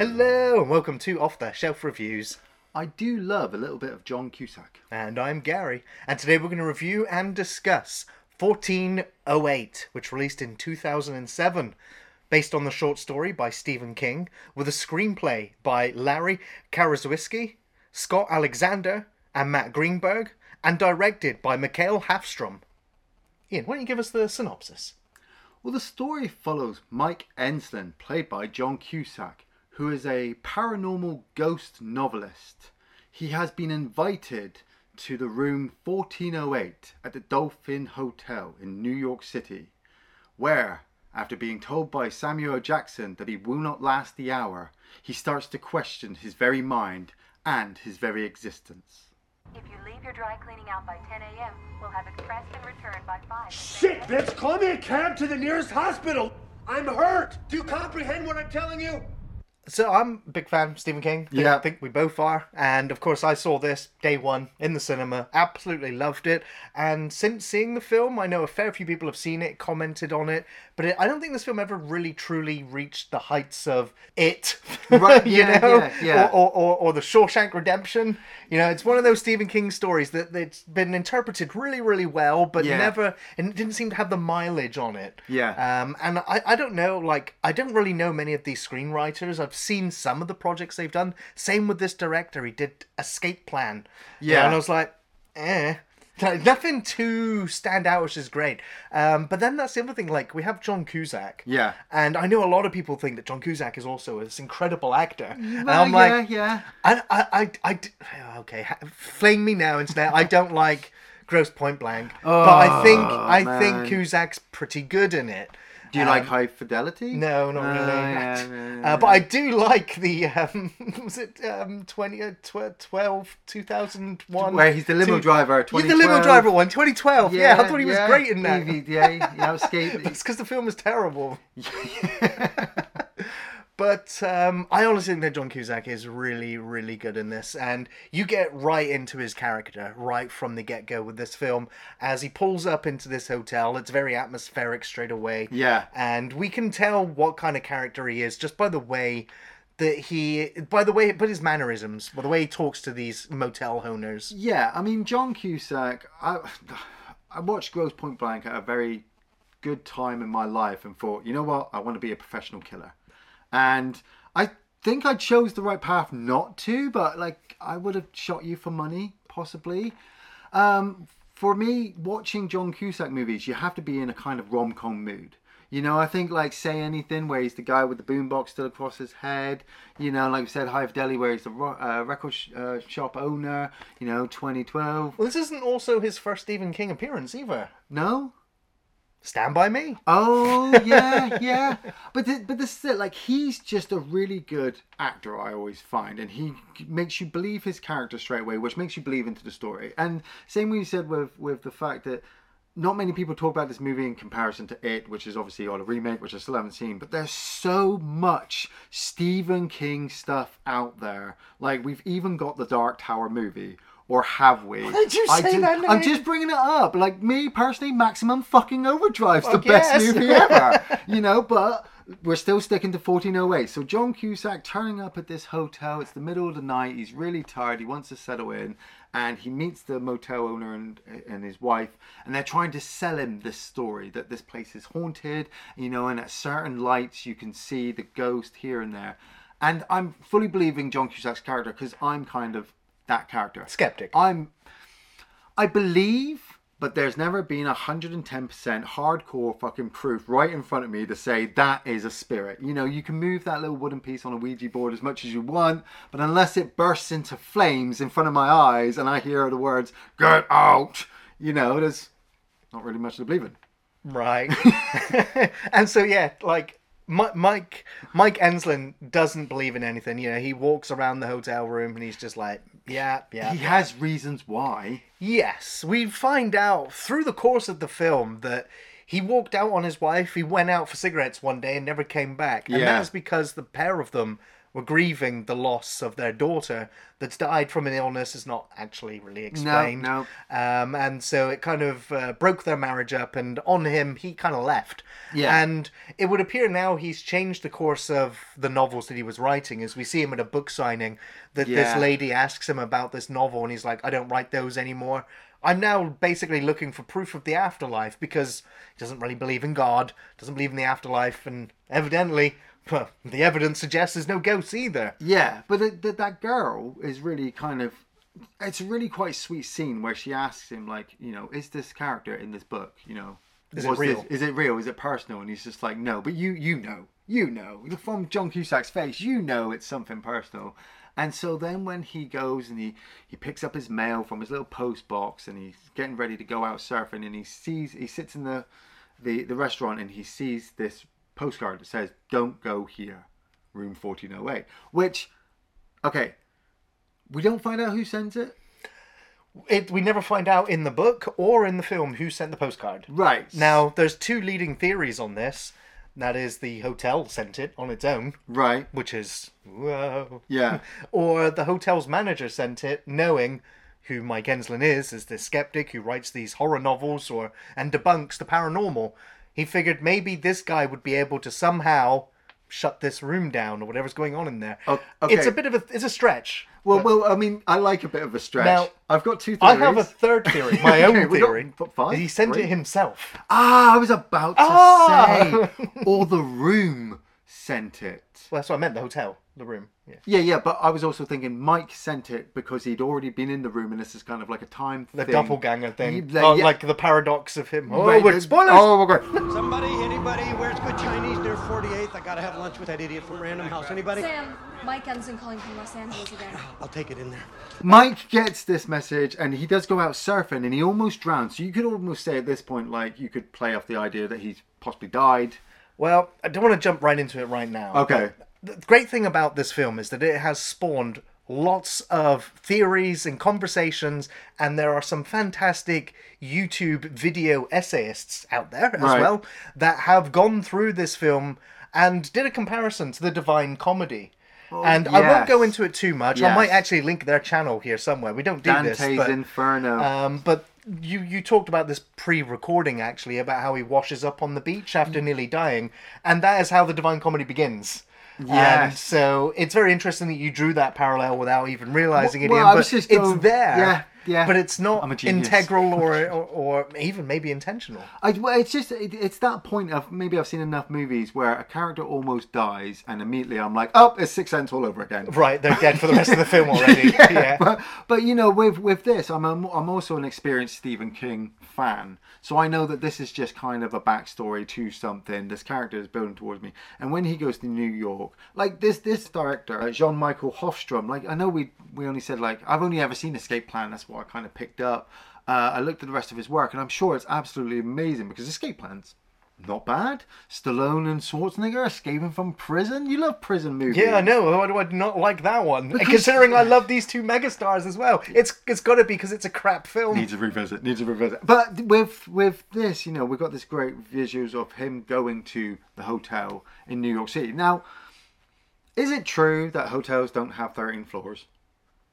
Hello, and welcome to Off the Shelf Reviews. I do love a little bit of John Cusack. And I'm Gary, and today we're going to review and discuss 1408, which released in 2007, based on the short story by Stephen King, with a screenplay by Larry Karaszewski, Scott Alexander, and Matt Greenberg, and directed by Mikael Hafstrom. Ian, why don't you give us the synopsis? Well, the story follows Mike Enslin, played by John Cusack, who is a paranormal ghost novelist. He has been invited to the room 1408 at the Dolphin Hotel in New York City, where, after being told by Samuel Jackson that he will not last the hour, he starts to question his very mind and his very existence. If you leave your dry cleaning out by 10 a.m., we'll have it express and return by 5. Shit, bitch! Call me a cab to the nearest hospital! I'm hurt! Do you comprehend what I'm telling you? So I'm a big fan of Stephen King. Yeah. I think we both are. And of course, I saw this day one in the cinema. Absolutely loved it. And since seeing the film, I know a fair few people have seen it, commented on it. But it, I don't think this film ever really truly reached the heights of it. Right, you yeah, know? yeah, yeah. Or, or, or, or the Shawshank Redemption. You know, it's one of those Stephen King stories that that's been interpreted really, really well, but Yeah. never, and it didn't seem to have the mileage on it. Yeah. Um, and I, I don't know, like, I don't really know many of these screenwriters. I've seen some of the projects they've done. Same with this director. He did Escape Plan. You know, Yeah. and I was like, eh. Like, Nothing too stand out, which is great. Um, but then that's the other thing. Like we have John Cusack, Yeah. and I know a lot of people think that John Cusack is also this incredible actor. and I'm like, yeah, I, I, I, I, I, I d- okay, ha- flame me now, internet. I don't like Grosse Pointe Blank, but I think I man. think Cusack's pretty good in it. Do you like high fidelity? No, not Oh, really. yeah, yeah, Uh, but I do like the um, was it um 20, uh, tw- 12, 2001? Where he's the limo Two- driver, He's the limo driver one, 2012. Yeah, I thought he was great in that. Yeah, yeah, escape. It's because the film was terrible. But um, I honestly think that John Cusack is really, really good in this, and you get right into his character right from the get go with this film. As he pulls up into this hotel, it's very atmospheric straight away. Yeah. and we can tell what kind of character he is just by the way that he, by the way, but his mannerisms, by the way he talks to these motel owners. Yeah, I mean John Cusack. I I watched Grosse Pointe Blank at a very good time in my life and thought, you know what, I want to be a professional killer, and I think I chose the right path not to, but like I would have shot you for money possibly. Um, for me, watching John Cusack movies, you have to be in a kind of rom com mood. You know, I think like Say Anything, where he's the guy with the boombox still across his head. You know, like we said, High Fidelity, where he's the ro- uh, record sh- uh, shop owner. You know, 2012. Well, this isn't also his first Stephen King appearance either. No? Stand by Me. Oh yeah, yeah. But th- but this is it. Like he's just a really good actor. I always find, and he makes you believe his character straight away, which makes you believe into the story. And same way you said with with the fact that not many people talk about this movie in comparison to it, which is obviously all a remake, which I still haven't seen. But there's so much Stephen King stuff out there. Like we've even got the Dark Tower movie. Or have we? Why did you say that I'm just bringing it up. Like me personally, Maximum fucking Overdrive's the Fuck best yes. movie ever. you know, but we're still sticking to 1408. So John Cusack turning up at this hotel. It's the middle of the night. He's really tired. He wants to settle in, and he meets the motel owner and and his wife, and they're trying to sell him this story that this place is haunted. You know, and at certain lights you can see the ghost here and there. And I'm fully believing John Cusack's character because I'm kind of that character. Skeptic. I'm I believe, but there's never been a hundred and ten percent hardcore fucking proof right in front of me to say that is a spirit. You know, you can move that little wooden piece on a Ouija board as much as you want, but unless it bursts into flames in front of my eyes and I hear the words "Get out," you know, there's not really much to believe in. Right. and so yeah, like Mike Mike Enslin doesn't believe in anything. You know, he walks around the hotel room and he's just like, yeah, yeah. He has reasons why. Yes, we find out through the course of the film that he walked out on his wife. He went out for cigarettes one day and never came back, and Yeah. that was because the pair of them were grieving the loss of their daughter that's died from an illness is not actually really explained. no. Um, and so it kind of uh, broke their marriage up, and on him, he kind of left. Yeah. And it would appear now he's changed the course of the novels that he was writing, as we see him at a book signing. That Yeah. this lady asks him about this novel, and he's like, "I don't write those anymore." I'm now basically looking for proof of the afterlife because he doesn't really believe in God, doesn't believe in the afterlife, and evidently, well, the evidence suggests there's no ghosts either. Yeah, but the, the, that girl is really kind of. It's a really quite sweet scene where she asks him, like, you know, is this character in this book, you know, Is it was this- real? is it real? Is it personal? And he's just like, no, but you, you know, you know, from John Cusack's face, you know, it's something personal. And so then when he goes and he, he picks up his mail from his little post box and he's getting ready to go out surfing and he sees he sits in the the, the restaurant and he sees this postcard that says don't go here room 1408 which okay we don't find out who sends it It, we never find out in the book or in the film who sent the postcard. right Now, there's two leading theories on this. That is, the hotel sent it on its own, right which is whoa. yeah or the hotel's manager sent it, knowing who Mike Enslin is, as this skeptic who writes these horror novels or and debunks the paranormal. He figured maybe this guy would be able to somehow shut this room down or whatever's going on in there. Okay. It's a bit of a it's a stretch. well well i mean i like a bit of a stretch Now, i've got two I have a third theory, my Okay, own got theory. f- five, He sent three. it himself. ah i was about to Ah! say or the room sent it Well, that's what I meant. The hotel, the room. Yeah. yeah yeah but i was also thinking mike sent it because he'd already been in the room and this is kind of like a time The thing. doppelganger thing. You- like, oh, yeah. like the paradox of him. Oh, Right, we're the- spoilers. oh we're going Somebody, anybody, where's good Chinese near 48th? I gotta have lunch with that idiot from Random House. Anybody? Sam, Mike Enslin calling from Los Angeles again. I'll take it in there. Mike gets this message and he does go out surfing and he almost drowns. So you could almost say at this point, like, you could play off the idea that he's possibly died. Well, I don't want to jump right into it right now. Okay. The great thing about this film is that it has spawned lots of theories and conversations, and there are some fantastic YouTube video essayists out there as Right. well that have gone through this film and did a comparison to the Divine Comedy. and I won't go yes. into it too much. I might actually link their channel here somewhere. We don't do Dante's this, but Inferno. um, but you you talked about this pre-recording actually about how he washes up on the beach Mm. after nearly dying, and that is how the Divine Comedy begins. And Yes. so it's very interesting that you drew that parallel without even realizing it. Well, Ian, but just it's going- there. yeah, yeah. But it's not I'm a integral or, or or even maybe intentional. I, well, it's just, it, it's that point of maybe I've seen enough movies where a character almost dies and immediately I'm like, oh, it's Six Sense all over again. Right, they're dead for the rest of the film already. yeah. But, but you know, with with this, I'm a, I'm also an experienced Stephen King fan, so I know that this is just kind of a backstory to something. This character is building towards me, and when he goes to New York, like this this director, uh, Jean Michael Hofstrom, like I know we we only said like I've only ever seen Escape Plan. That's what I kind of picked up. Uh, I looked at the rest of his work, and I'm sure it's absolutely amazing because Escape Plan's not bad. Stallone and Schwarzenegger escaping from prison. You love prison movies. Yeah, I know. Why do I not like that one? Considering I love these two megastars as well, it's it's got to be because it's a crap film. Needs a revisit. Needs a revisit. But with with this, you know, we've got this great visuals of him going to the hotel in New York City. Now, is it true that hotels don't have thirteen floors?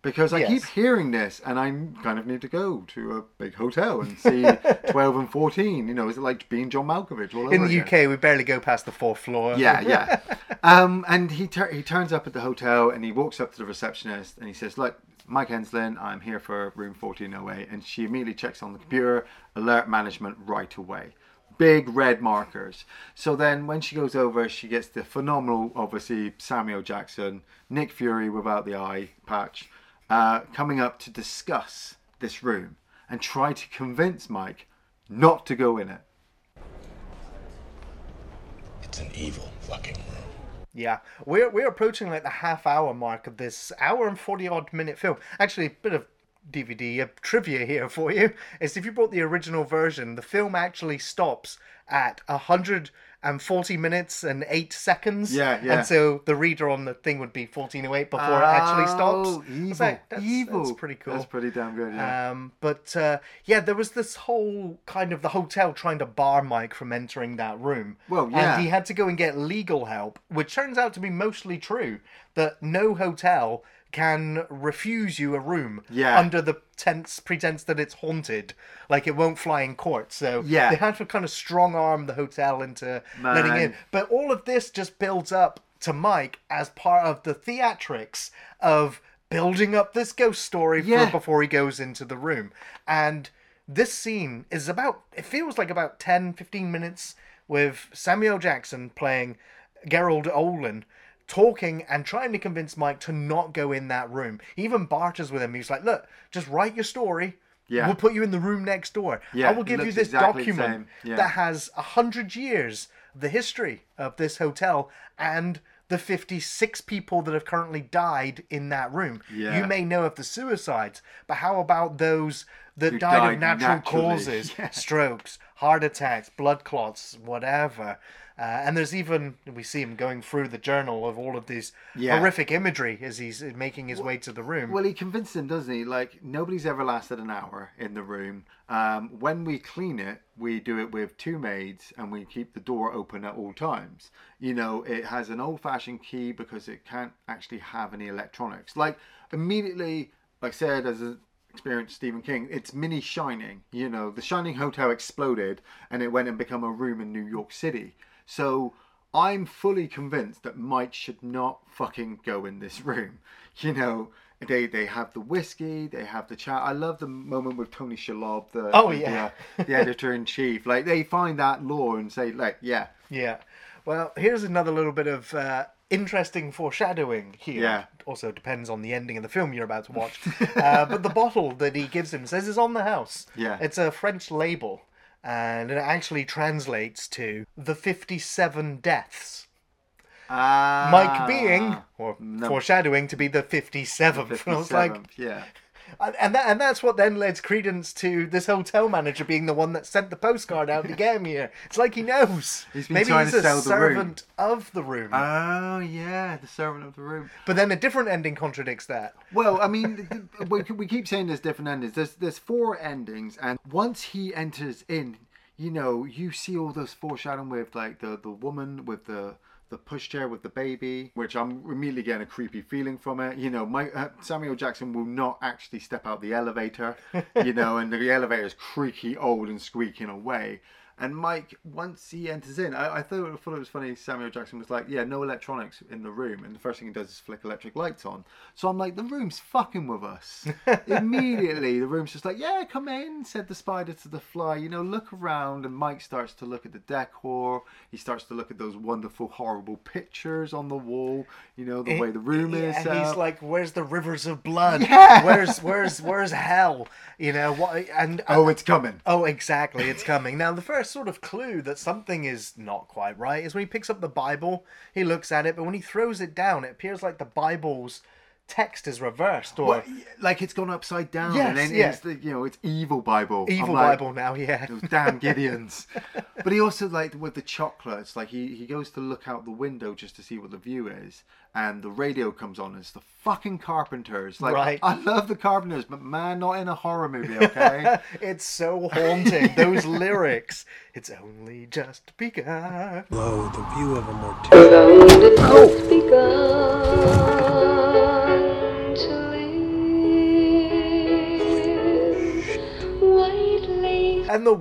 Because I Yes. keep hearing this, and I kind of need to go to a big hotel and see twelve and fourteen. You know, is it like being John Malkovich all over In the again? UK, we barely go past the fourth floor. Yeah, yeah. um, and he tur- he turns up at the hotel and he walks up to the receptionist and he says, "Look, Mike Henslin, I'm here for room 1408." And she immediately checks on the computer, alert management right away. Big red markers. So then when she goes over, she gets the phenomenal, obviously Samuel Jackson, Nick Fury without the eye patch, uh, coming up to discuss this room and try to convince Mike not to go in it. It's an evil fucking room. Yeah, we're we're approaching like the half hour mark of this hour and forty odd minute film. Actually, a bit of DVD uh, trivia here for you is if you bought the original version, the film actually stops at a hundred and 40 minutes and 8 seconds. Yeah, yeah. And so the reader on the thing would be 1408 before it actually stops. Oh, was Evil. like, that's, evil. That's pretty cool. That's pretty damn good. Yeah. Um, but uh, yeah, there was this whole kind of the hotel trying to bar Mike from entering that room. Well, yeah. And he had to go and get legal help, which turns out to be mostly true. That no hotel can refuse you a room Yeah. under the tense pretense that it's haunted, like it won't fly in court. So Yeah. they had to kind of strong arm the hotel into letting in. But all of this just builds up to Mike as part of the theatrics of building up this ghost story Yeah. for before he goes into the room. And this scene is about, it feels like about 10, 15 minutes with Samuel Jackson playing Gerald Olin talking and trying to convince Mike to not go in that room. He even barters with him. He's like, look, just write your story. Yeah. We'll put you in the room next door. Yeah, I will give you this exactly document. Yeah. that has a hundred years of the history of this hotel and the 56 people that have currently died in that room. Yeah. You may know of the suicides, but how about those that Who died, died of natural naturally. causes? Yeah. Strokes, heart attacks, blood clots, whatever. Uh, and there's even we see him going through the journal of all of these Yeah. horrific imagery as he's making his way to the room. Well, he convinced him, doesn't he? Like nobody's ever lasted an hour in the room. Um, when we clean it, we do it with two maids, and we keep the door open at all times. You know, it has an old-fashioned key because it can't actually have any electronics. Like immediately, like I said, as an experienced Stephen King, it's mini Shining. You know, the Shining Hotel exploded, and it went and become a room in New York City. So I'm fully convinced that Mike should not fucking go in this room. You know, they they have the whiskey, they have the chat. I love the moment with Tony Shalhoub, the Oh, the, yeah. uh, the editor in chief. Like they find that law and say, like, yeah, Yeah. Well, here's another little bit of uh, interesting foreshadowing here. Yeah. Also depends on the ending of the film you're about to watch. uh, but the bottle that he gives him says it's on the house. Yeah. It's a French label, and it actually translates to the 57 deaths. Ah, Mike being, or no. foreshadowing to be the 57th. And I was like, 57th, yeah. And and that and that's what then lends credence to this hotel manager being the one that sent the postcard out to get him here. It's like he knows. He's been Maybe trying he's to a sell the room. servant of the room. Oh yeah, the servant of the room. but then a different ending contradicts that. Well, I mean, we, we keep saying there's different endings. There's there's four endings, and once he enters in, you know, you see all those foreshadowing with like the the woman with the the pushchair with the baby, which I'm immediately getting a creepy feeling from it. You know, my uh, Samuel Jackson will not actually step out the elevator, you know, and the elevator is creaky, old, and squeaking away. And Mike, once he enters in, I, I thought, I thought it was funny. Samuel Jackson was like, "Yeah, no electronics in the room," and the first thing he does is flick electric lights on. So I'm like, "The room's fucking with us." Immediately, the room's just like, "Yeah, come in," said the spider to the fly. You know, look around, and Mike starts to look at the decor. He starts to look at those wonderful, horrible pictures on the wall. You know, the way the room Yeah, is. and he's up. like, "Where's the rivers of blood? Yeah. Where's where's where's hell? You know what?" And "Oh, it's coming." Oh, exactly, it's coming. Now, the first sort of clue that something is not quite right is when he picks up the Bible, he looks at it, but when he throws it down, it appears like the Bible's text is reversed or Well, like it's gone upside down, Yes, and then yeah. it's the you know it's evil Bible. Evil like, Bible now, yeah. Those damn Gideons. but he also like with the chocolates, like he, he goes to look out the window just to see what the view is, and the radio comes on. It's the fucking Carpenters. Like Right. I love the Carpenters, but man, not in a horror movie, okay? it's so haunting. Those lyrics. It's only just begun. Lo, the view of immortality. And the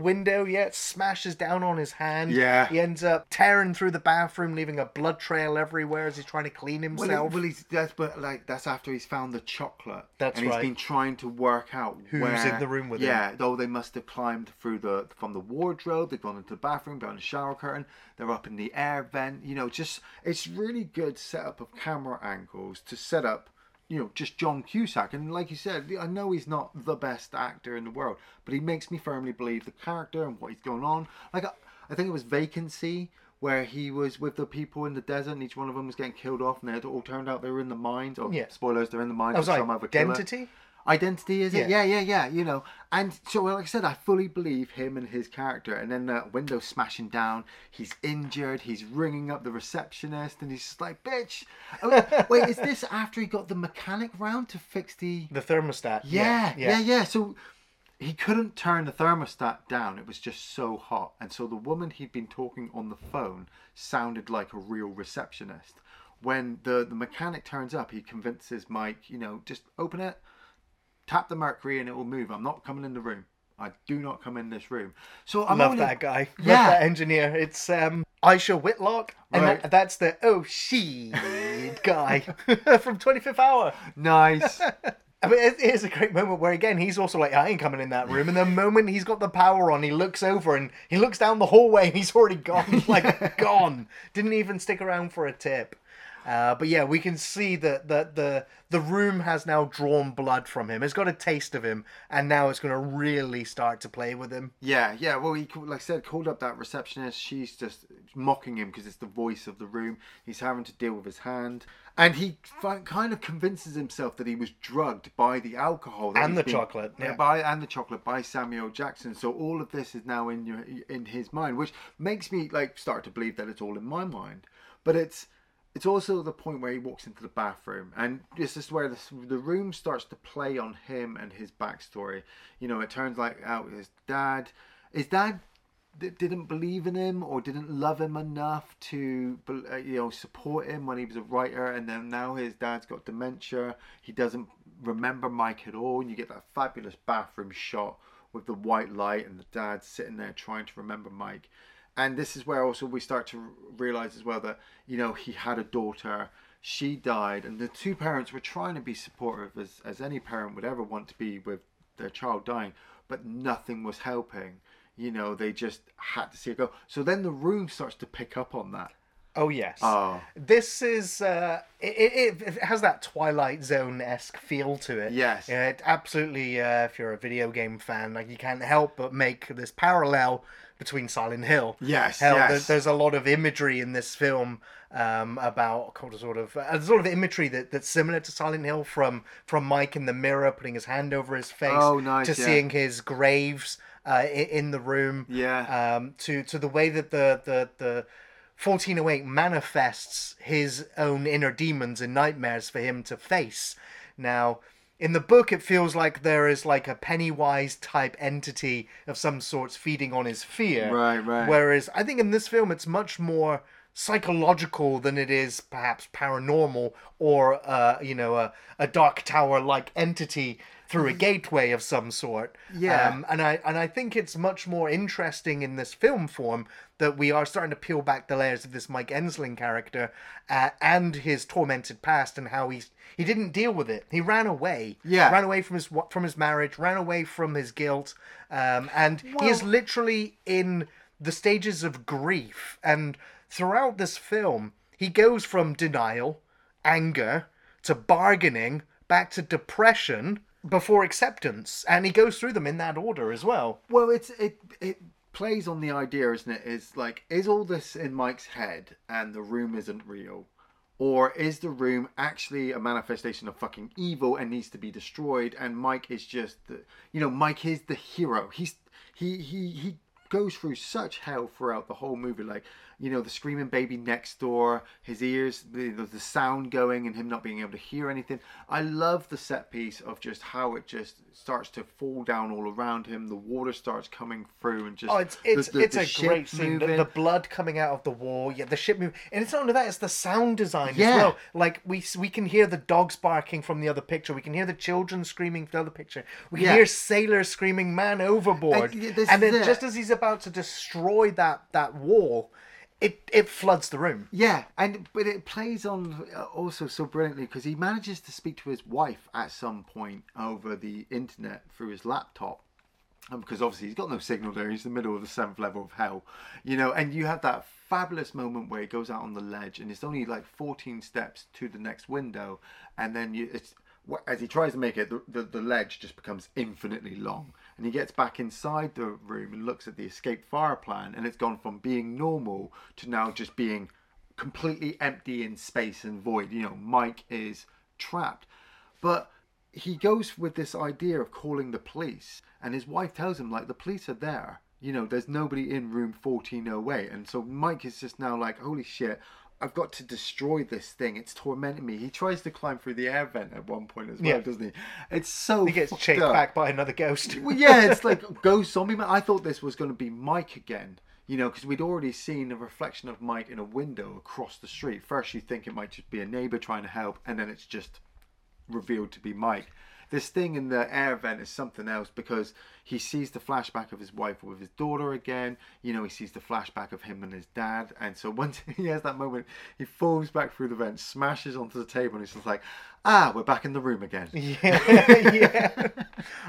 window, yeah, it smashes down on his hand. Yeah. He ends up tearing through the bathroom, leaving a blood trail everywhere as he's trying to clean Well, himself. it- well, he's that's but like that's after he's found the chocolate. That's and he's been trying to work out Who's where, in the room with him. yeah, though they must have climbed through the from the wardrobe. They've gone into the bathroom, behind the shower curtain. They're up in the air vent. You know, just it's really good setup of camera angles to set up. You know, just John Cusack, and like you said, I know he's not the best actor in the world, but he makes me firmly believe the character and what he's going on. Like, I, I think it was Vacancy where he was with the people in the desert, and each one of them was getting killed off, and they had all turned out they were in the mines. Oh, Yeah. spoilers, they're in the mines. I was like, some other killer. Identity? is it? Yeah. yeah yeah yeah you know. And so well, like i said i fully believe him and his character. And then the window smashing down he's injured he's ringing up the receptionist and he's just like bitch. Oh, wait is this after he got the mechanic round to fix the The thermostat. yeah yeah. yeah, so he couldn't turn the thermostat down. It was just so hot. And so the woman he'd been talking on the phone sounded like a real receptionist. When the the mechanic turns up he convinces mike you know just open it tap the mercury and it will move i'm not coming in the room i do not come in this room so i'm Love only- that guy. Love that engineer. It's um Isiah Whitlock, and Right. that, that's the oh she guy from Twenty Fifth Hour. nice I mean, it's a great moment where again he's also like, I ain't coming in that room. And the moment he's got the power on, he looks over and he looks down the hallway and he's already gone, like gone. Didn't even stick around for a tip. Uh, but yeah, we can see that the, the the room has now drawn blood from him. It's got a taste of him, and now it's going to really start to play with him. Yeah, yeah. Well, he like I said, called up that receptionist. She's just mocking him because it's the voice of the room. He's having to deal with his hand, and he kind of convinces himself that he was drugged by the alcohol that And the chocolate, yeah. by and the chocolate by Samuel Jackson. So all of this is now in your in his mind, which makes me like start to believe that it's all in my mind. But it's it's also the point where he walks into the bathroom, and this is where this, the room starts to play on him and his backstory. You know, it turns like out his dad, his dad didn't believe in him or didn't love him enough to, uh, you know, support him when he was a writer, and then now his dad's got dementia. He doesn't remember Mike at all, and you get that fabulous bathroom shot with the white light and the dad sitting there trying to remember Mike and this is where also we start to realize as well that you know he had a daughter she died and the two parents were trying to be supportive as, as any parent would ever want to be with their child dying but nothing was helping you know they just had to see it go so then the room starts to pick up on that Oh yes. Oh. This is uh, it, it, it has that Twilight Zone esque feel to it. Yes. Yeah, it absolutely. Uh, if you're a video game fan, like you can't help but make this parallel between Silent Hill. Yes, Hell, yes. There's, there's a lot of imagery in this film um, about sort of uh, sort of imagery that, that's similar to Silent Hill from from Mike in the mirror putting his hand over his face Oh, nice, to yeah. seeing his graves uh, in the room Yeah. um, to to the way that the the the 1408 manifests his own inner demons and nightmares for him to face. Now, in the book, it feels like there is like a Pennywise type entity of some sorts feeding on his fear. Right, right. Whereas I think in this film, it's much more psychological than it is perhaps paranormal or uh, you know a, a dark tower like entity through a gateway of some sort Yeah. um, and I and I think it's much more interesting in this film form that we are starting to peel back the layers of this Mike Ensling character uh, and his tormented past and how he's he didn't deal with it. He ran away. Yeah. ran away from his from his marriage, ran away from his guilt, um, and he is literally in the stages of grief. And throughout this film, he goes from denial, anger to bargaining, back to depression before acceptance, and he goes through them in that order as well. Well, it's it it plays on the idea, isn't it? Is like is all this in Mike's head and the room isn't real, or is the room actually a manifestation of fucking evil and needs to be destroyed? And Mike is just the you know Mike is the hero. He's he he he goes through such hell throughout the whole movie, like. You know the screaming baby next door, his ears, the, the sound going, and him not being able to hear anything. I love the set piece of just how it just starts to fall down all around him. The water starts coming through, and just Oh, it's it's the- the- it's a great scene. The, blood coming out of the wall, yeah, the ship moving, and it's not only that; it's the sound design Yeah. as well. Like we we can hear the dogs barking from the other picture. We can hear the children screaming from the other picture. We can Yeah. hear sailors screaming, "Man overboard!" And, and then it. just as he's about to destroy that that wall, it it floods the room. Yeah, and but it plays on uh, also so brilliantly because he manages to speak to his wife at some point over the internet through his laptop. And because obviously he's got no signal there, he's in the middle of the seventh level of hell, you know. And you have that fabulous moment where he goes out on the ledge, and it's only like 14 steps to the next window, and then you, it's as he tries to make it, the, the, the ledge just becomes infinitely long, and he gets back inside the room and looks at the escape fire plan, and it's gone from being normal to now just being completely empty in space and void. You know, Mike is trapped. But he goes with this idea of calling the police, and his wife tells him like the police are there. You know, there's nobody in room 1408, and so Mike is just now like, holy shit. I've got to destroy this thing. It's tormenting me. He tries to climb through the air vent at one point as well, Yeah. doesn't he? It's so He gets chased up. back by another ghost. Well, yeah, it's like Ghost Zombie Man. I thought this was going to be Mike again, you know, because we'd already seen a reflection of Mike in a window across the street. First, you think it might just be a neighbor trying to help, and then it's just revealed to be Mike. This thing in the air vent is something else because he sees the flashback of his wife with his daughter again. You know, he sees the flashback of him and his dad. And so once he has that moment, he falls back through the vent, smashes onto the table, and he's just like, ah, we're back in the room again. yeah, yeah.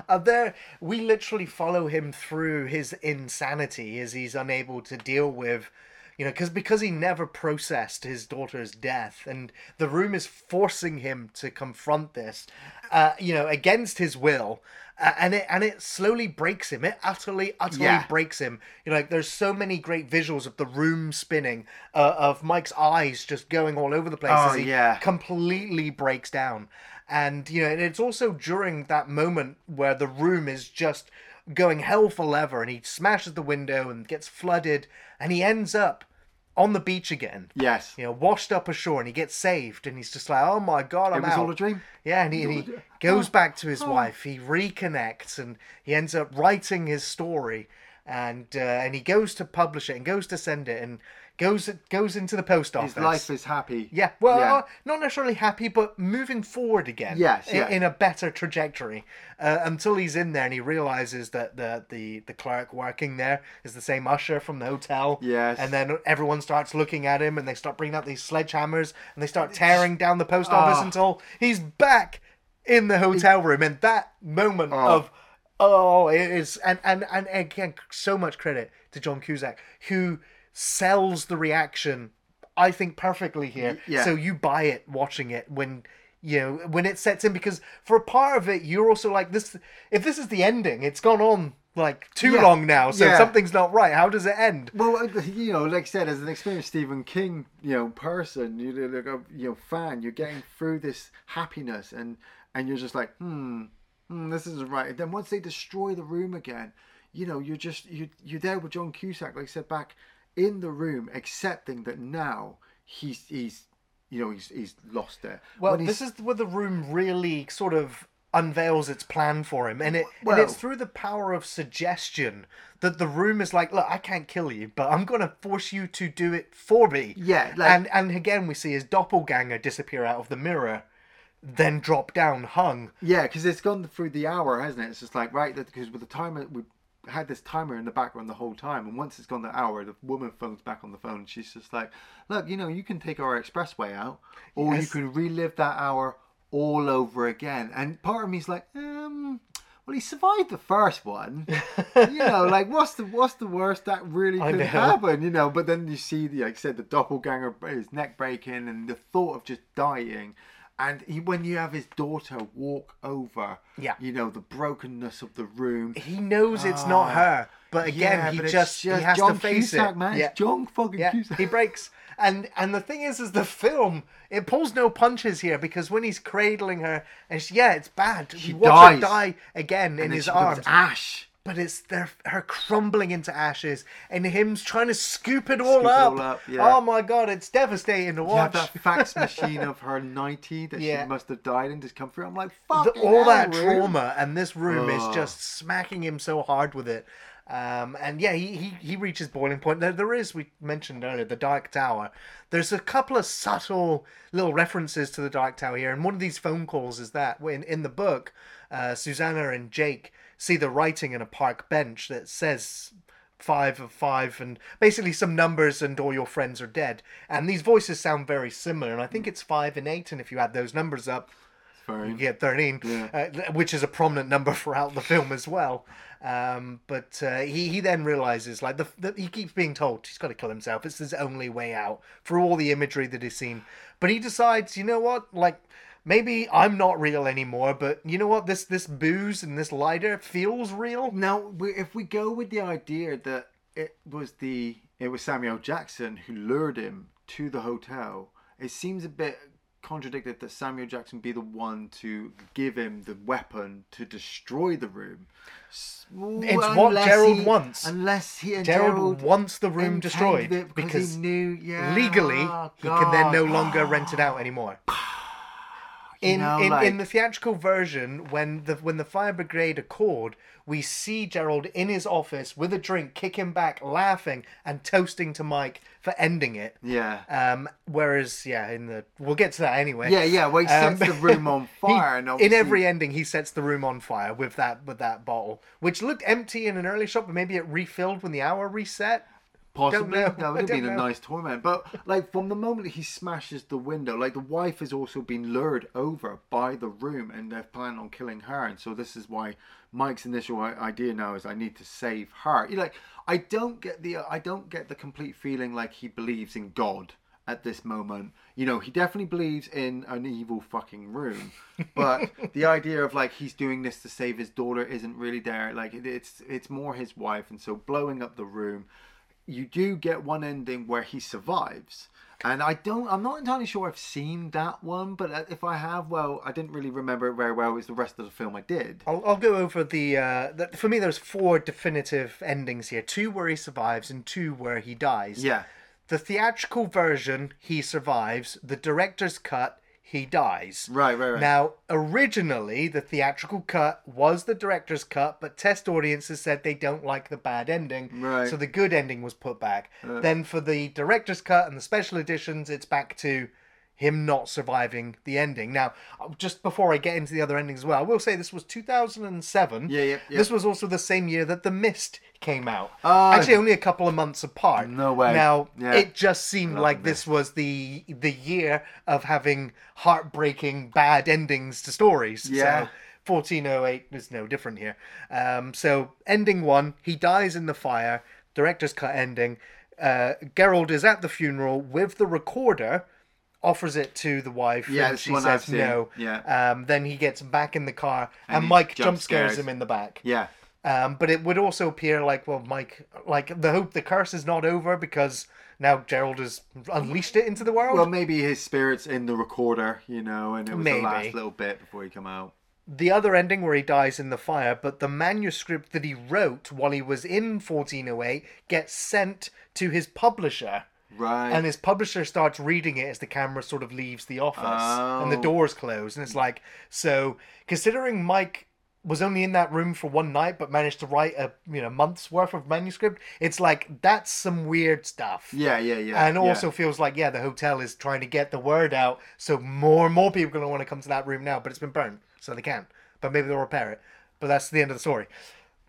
Uh, there, we literally follow him through his insanity as he's unable to deal with, you know, because because he never processed his daughter's death, and the room is forcing him to confront this, uh, you know, against his will. Uh, and it and it slowly breaks him. It utterly, utterly Yeah. breaks him. You know, like there's so many great visuals of the room spinning, uh, of Mike's eyes just going all over the place Oh, as he yeah. completely breaks down. And you know, and it's also during that moment where the room is just going hell for leather, and he smashes the window and gets flooded, and he ends up on the beach again. Yes. You know, washed up ashore, and he gets saved, and he's just like, "Oh my god, I'm It was out." all a dream? Yeah, and he, and he goes back to his wife. He reconnects, and he ends up writing his story, and uh, and he goes to publish it, and goes to send it, and goes goes into the post office. His life is happy. Yeah, well, Yeah. uh, not necessarily happy, but moving forward again. Yes, i- yeah. in a better trajectory. Uh, until he's in there and he realizes that the, the the clerk working there is the same usher from the hotel. Yes. And then everyone starts looking at him and they start bringing out these sledgehammers and they start tearing down the post office Ah. until he's back in the hotel room. And that moment Oh. of oh, it is and and and again, so much credit to John Cusack who sells the reaction. I think perfectly here. yeah. So you buy it watching it when you know when it sets in because for a part of it you're also like this if this is the ending it's gone on like too Yeah. long now so Yeah. something's not right how does it end Well, uh, you know, like I said, as an experienced Stephen King, you know, person, you like a you know fan, you're getting through this happiness, and and you're just like, hmm, hmm this isn't right. And then once they destroy the room again, you know, you're just you you're there with John Cusack, like I said, back in the room, accepting that now he's he's you know he's he's lost it. well this is where the room really sort of unveils its plan for him and it and it's through the power of suggestion that the room is like look i can't kill you but i'm gonna force you to do it for me Yeah, like- and and again we see his doppelganger disappear out of the mirror then drop down hung Yeah, because it's gone through the hour, hasn't it? It's just like right because with the timer we had this timer in the background the whole time, and once it's gone the hour, the woman phones back on the phone. And she's just like, "Look, you know, you can take our expressway out, or you can relive that hour all over again." And part of me's like, um. Well, he survived the first one. you know, like what's the what's the worst that really could happen? You know, but then you see, the, like I said, the doppelganger, his neck breaking, and the thought of just dying. And he, when you have his daughter walk over, Yeah. you know the brokenness of the room. he knows it's not ah, her but again Yeah, he but it's just, he has John to face Cusack, it man. yeah It's John fucking yeah Cusack. he breaks and and the thing is is the film it pulls no punches here because when he's cradling her and she, yeah it's bad She you watch her dies. die again in and then his arms ash. But it's their her crumbling into ashes and him trying to scoop it all Scoop it up, all up, yeah. oh my god it's devastating to watch that fax machine of her ninety that Yeah. she must have died come through. I'm like, fuck all that room. trauma and this room is just smacking him so hard with it um, and yeah he, he, he reaches boiling point there, there is we mentioned earlier the dark tower there's a couple of subtle little references to the dark tower here and one of these phone calls is that when in the book uh, susanna and jake see the writing in a park bench that says five of five and basically some numbers and all your friends are dead. And these voices sound very similar and i think it's five and eight and if you add those numbers up you get 13 uh, which is a prominent number throughout the film as well. Um, but uh, he, he then realizes like the, the he keeps being told he's got to kill himself. It's his only way out for all the imagery that he's seen. But he decides you know what? Like maybe i'm not real anymore but you know what this this booze and this lighter feels real Now, if we go with the idea that it was the it was Samuel Jackson who lured him to the hotel, it seems a bit contradicted that Samuel Jackson be the one to give him the weapon to destroy the room. It's what Gerald he- wants. Unless he and Gerald, Gerald, wants the room destroyed because, because he knew, yeah, legally oh, he can then no longer rent it out anymore. In, know, in, like- in the theatrical version, when the when the fire brigade called, we see Gerald in his office with a drink, kicking back, laughing, and toasting to Mike for ending it. Yeah. Um, whereas, yeah, in the we'll get to that anyway. Yeah, yeah, well, he sets the room on he- fire and in every ending, he sets the room on fire with that with that bottle, which looked empty in an early shot, but maybe it refilled when the hour reset. Possibly, that would have been a know. nice torment. But like from the moment he smashes the window, like the wife has also been lured over by the room, and they're planning on killing her. And so this is why Mike's initial idea now is I need to save her. You like, I don't get the I don't get the complete feeling like he believes in God at this moment. You know, he definitely believes in an evil fucking room, but the idea of like he's doing this to save his daughter isn't really there. Like it, it's it's more his wife, and so blowing up the room you do get one ending where he survives. And I don't, I'm not entirely sure I've seen that one, but uh, if I have, well, I didn't really remember it very well. It's the rest of the film I did. I'll, I'll go over the, uh, the. For me, there's four definitive endings here: two where he survives, and two where he dies. Yeah. The theatrical version, he survives. The director's cut, he dies. Right, right, right. Now, originally, the theatrical cut was the director's cut, but test audiences said they don't like the bad ending. Right. So the good ending was put back. Uh. then for the director's cut and the special editions, it's back to him not surviving the ending. Now, uh, just before I get into the other endings as well, I will say this was 2007. Yeah, yeah, yeah. This was also the same year that The Mist came out. Ah. Actually, only a couple of months apart. No way. Now, Yeah. it just seemed Love like this was the the year of having heartbreaking bad endings to stories. Yeah. So 1408 is no different here. Um, so ending one, he dies in the fire. Director's cut ending. Uh, Gerald is at the funeral with the recorder. Offers it to the wife. Yeah, and she one I've says seen. no. Yeah. Um, then he gets back in the car, and, he Mike jump scares. him in the back. Yeah. Um, but it would also appear like, well, Mike, like the hope, the curse is not over because now Gerald has unleashed it into the world. Well, maybe his spirit's in the recorder, you know, and it was Maybe. the last little bit before he come out. the other ending where he dies in the fire, but the manuscript that he wrote while he was in 1408 gets sent to his publisher. Right. And his publisher starts reading it as the camera sort of leaves the office and the Oh. doors close. And it's like, so considering Mike was only in that room for one night but managed to write a you know month's worth of manuscript, it's like that's some weird stuff. yeah, yeah, yeah. And yeah. also feels like, yeah, the hotel is trying to get the word out, so more and more people are going to want to come to that room now, but it's been burned, so they can't. But maybe they'll repair it. But that's the end of the story.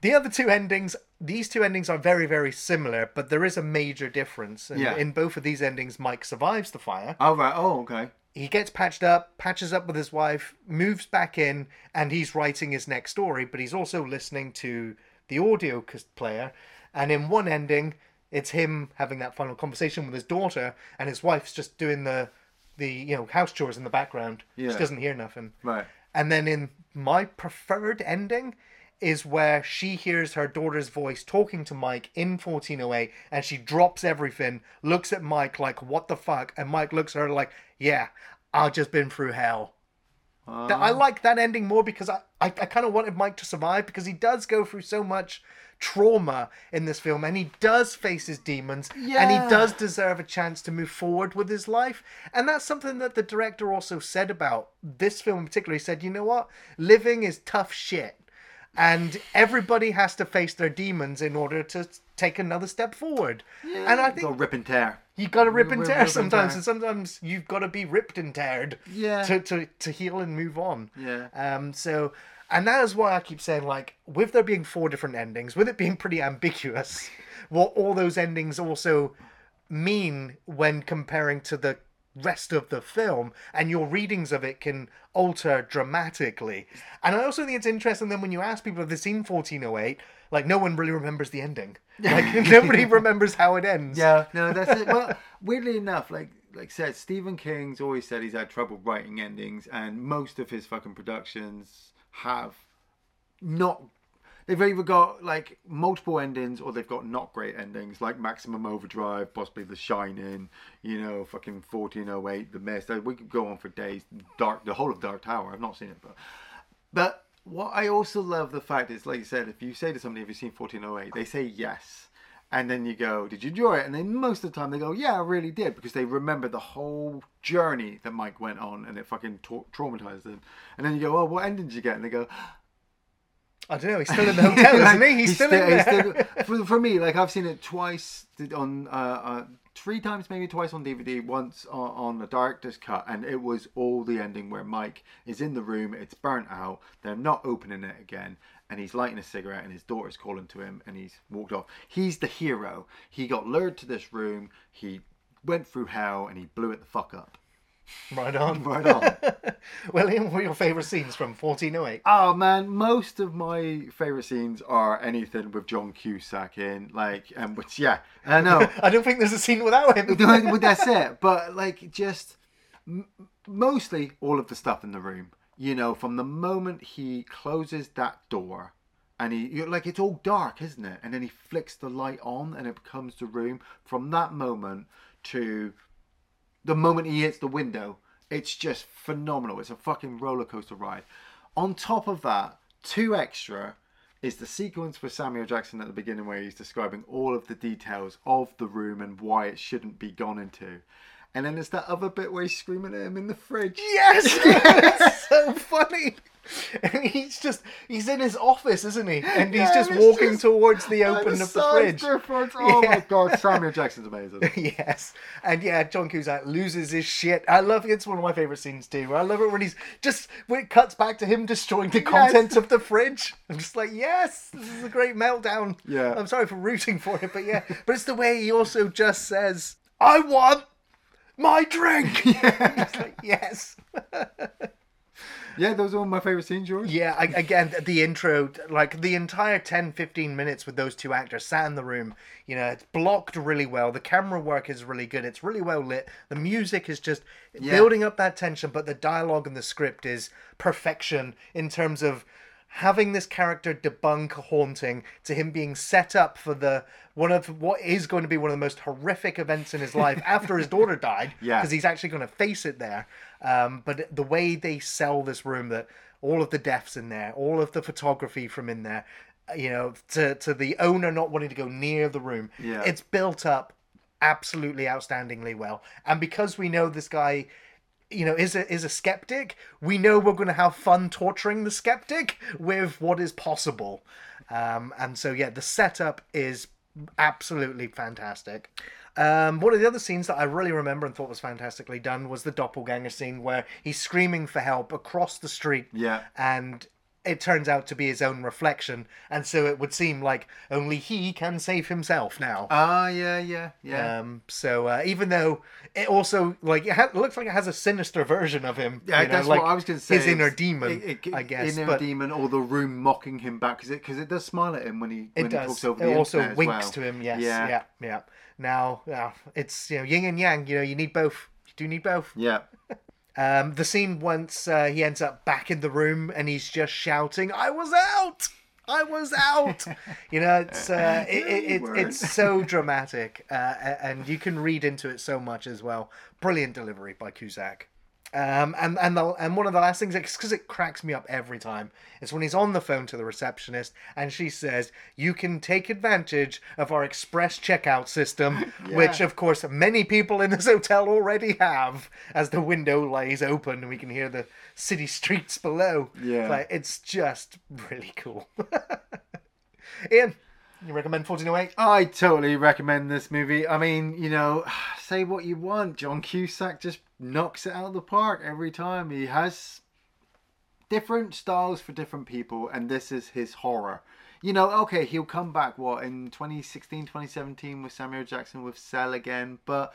The other two endings, these two endings are very, very similar, but there is a major difference. And Yeah. In both of these endings, Mike survives the fire. Oh, right. Oh, okay. He gets patched up, patches up with his wife, moves back in, and he's writing his next story, but he's also listening to the audio player. And in one ending, it's him having that final conversation with his daughter, and his wife's just doing the, the you know, house chores in the background. Yeah. She doesn't hear nothing. Right. And then in my preferred ending is where she hears her daughter's voice talking to Mike in 1408 and she drops everything, looks at Mike like, what the fuck? And Mike looks at her like, yeah, I've just been through hell. Th- I uh. like that ending more because I, I, I kind of wanted Mike to survive because he does go through so much trauma in this film and he does face his demons and he does deserve a chance to move forward with his life. And that's something that the director also said about this film in particular. He said, you know what? Living is tough shit. And everybody has to face their demons in order to take another step forward. Yeah, and I Go think rip and tear. you got to rip and tear rip and sometimes, tear. and sometimes you've got to be ripped and teared Yeah. to, to, to heal and move on. Yeah. Um. So, and that is why I keep saying, like, with there being four different endings, with it being pretty ambiguous, what all those endings also mean when comparing to the rest of the film, and your readings of it can alter dramatically. And I also think it's interesting then when you ask people if they've seen 1408, like, no one really remembers the ending. Like, nobody remembers how it ends. Yeah, no, that's it. Well, weirdly enough, like like I said, Stephen King's always said he's had trouble writing endings, and most of his fucking productions have not. They've either got like multiple endings or they've got not great endings, like Maximum Overdrive, possibly The Shining, you know, fucking 1408, The Mist. Uh, we could go on for days. Dark, the whole of Dark Tower. I've not seen it, but but what I also love the fact is, like you said, if you say to somebody, "Have you seen 1408?" They say yes, and then you go, "Did you enjoy it?" And then most of the time they go, "Yeah, I really did," because they remember the whole journey that Mike went on, and it fucking tra- traumatized them. And then you go, "Oh, what ending did you get?" And they go, I don't know. He's still in the hotel, Like, isn't he? He's, still, in he's there. still- for, for me, like I've seen it twice on, uh, uh, three times, maybe twice on DVD, once on, on the director's cut, and it was all the ending where Mike is in the room, it's burnt out, they're not opening it again, and he's lighting a cigarette, and his daughter's calling to him, and he's walked off. He's the hero. He got lured to this room. He went through hell, and he blew it the fuck up. Right on. Right on. well, Ian, what are your favourite scenes from 1408? Oh man, most of my favorite scenes are anything with John Cusack in, like, and which yeah, I know. I don't think there's a scene without him. Well, that's it. But like, just m- mostly all of the stuff in the room. You know, from the moment he closes that door, and he you're like it's all dark, isn't it? And then he flicks the light on, and it becomes the room. From that moment to the moment he hits the window, it's just phenomenal. It's a fucking roller coaster ride. On top of that, two extra is the sequence with Samuel Jackson at the beginning where he's describing all of the details of the room and why it shouldn't be gone into. And then there's that other bit where he's screaming at him in the fridge. Yes, it's so funny. And he's just, he's in his office, isn't he? And he's Yeah, just it's walking just- towards the open the of the fridge. difference. Oh Yeah. my god, Samuel Jackson's amazing. Yes, and yeah, John Cusack loses his shit. I love it. It's one of my favorite scenes too. I love it when he's just when it cuts back to him destroying the contents of the fridge. I'm just like, yes, this is a great meltdown. Yeah. I'm sorry for rooting for it, but yeah, but it's the way he also just says, "I want my drink." It's like, yes. Yeah, those are all my favorite scenes, George. Yeah, I, again, the intro, like the entire 10, 15 minutes with those two actors sat in the room, you know, it's blocked really well. The camera work is really good. It's really well lit. The music is just Yeah. building up that tension, but the dialogue and the script is perfection in terms of having this character debunk a haunting to him being set up for the one of what is going to be one of the most horrific events in his life after his daughter died Yeah. because he's actually going to face it there um, but the way they sell this room that all of the deaths in there all of the photography from in there you know to, to the owner not wanting to go near the room Yeah. it's built up absolutely outstandingly well and because we know this guy you know is a is a skeptic. We know we're going to have fun torturing the skeptic with what is possible. Um, and so yeah the setup is absolutely fantastic. Um, one of the other scenes that I really remember and thought was fantastically done was the doppelganger scene where he's screaming for help across the street. Yeah. and it turns out to be his own reflection and so it would seem like only he can save himself now Ah, yeah, yeah, yeah. um, so uh, even though it also like it, ha- looks like it has a sinister version of him, Yeah, you know, that's like what I was going to say. His inner demon, it- it- I guess. Inner but demon, or the room mocking him back, because it because it does smile at him when he when it he talks over It the also internet as winks well. to him. Yes. Yeah. Yeah. Yeah. Now, yeah, it's you know yin and yang. You know, you need both. You do need both. Yeah. Um, the scene once uh, he ends up back in the room and he's just shouting, "I was out." I was out. you know, it's uh, it, it, it, it's so dramatic, uh, and you can read into it so much as well. Brilliant delivery by Cusack. Um, and and the, and one of the last things, because it cracks me up every time, is when he's on the phone to the receptionist and she says, "You can take advantage of our express checkout system," which of course many people in this hotel already have. As the window lays open, and we can hear the city streets below. Yeah. like, it's just really cool. Ian, you recommend 1408? I totally recommend this movie. I mean, you know, say what you want. John Cusack just knocks it out of the park every time. He has different styles for different people, and this is his horror. You know, okay, he'll come back, what, in 2016, 2017 with Samuel Jackson with Cell again, but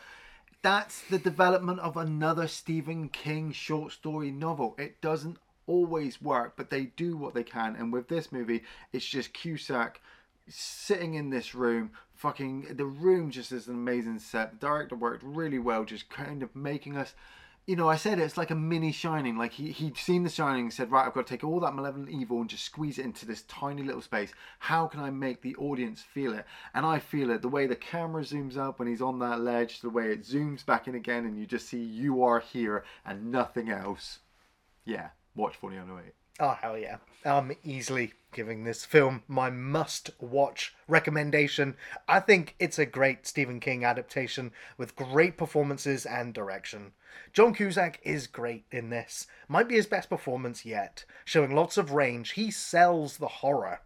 that's the development of another Stephen King short story novel. It doesn't always work, but they do what they can. And with this movie, it's just Cusack sitting in this room. Fucking the room just is an amazing set. The director worked really well, just kind of making us you know, I said it's like a mini Shining. Like he he'd seen the Shining, and said, right, I've got to take all that malevolent evil and just squeeze it into this tiny little space. How can I make the audience feel it? And I feel it the way the camera zooms up when he's on that ledge, the way it zooms back in again, and you just see you are here and nothing else. Yeah, watch 4908. Oh hell yeah! I'm easily giving this film my must-watch recommendation. I think it's a great Stephen King adaptation with great performances and direction. John Cusack is great in this. Might be his best performance yet, showing lots of range. He sells the horror.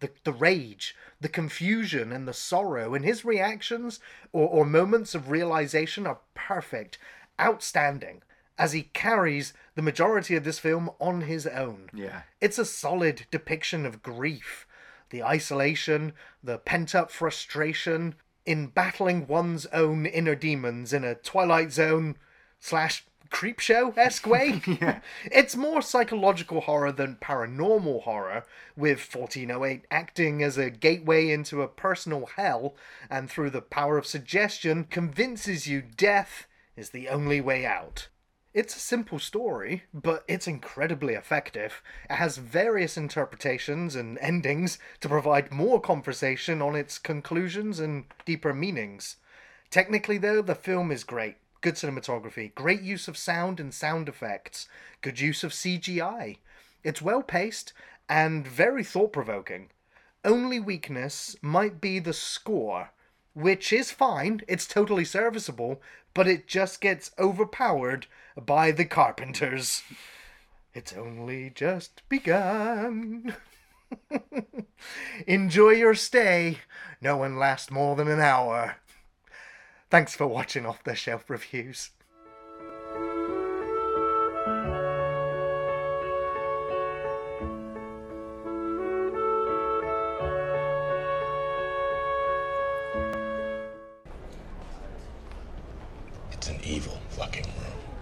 The, the rage, the confusion, and the sorrow, and his reactions or, or moments of realization are perfect, outstanding as he carries the majority of this film on his own. Yeah. It's a solid depiction of grief, the isolation, the pent up frustration in battling one's own inner demons in a Twilight Zone slash Creepshow esque way. Yeah. It's more psychological horror than paranormal horror, with 1408 acting as a gateway into a personal hell, and through the power of suggestion, convinces you death is the only way out. It's a simple story, but it's incredibly effective. It has various interpretations and endings to provide more conversation on its conclusions and deeper meanings. Technically, though, the film is great. Good cinematography, great use of sound and sound effects, good use of CGI. It's well paced and very thought provoking. Only weakness might be the score, which is fine, it's totally serviceable, but it just gets overpowered by the Carpenters. It's only just begun. Enjoy your stay. No one lasts more than an hour. Thanks for watching Off the Shelf Reviews.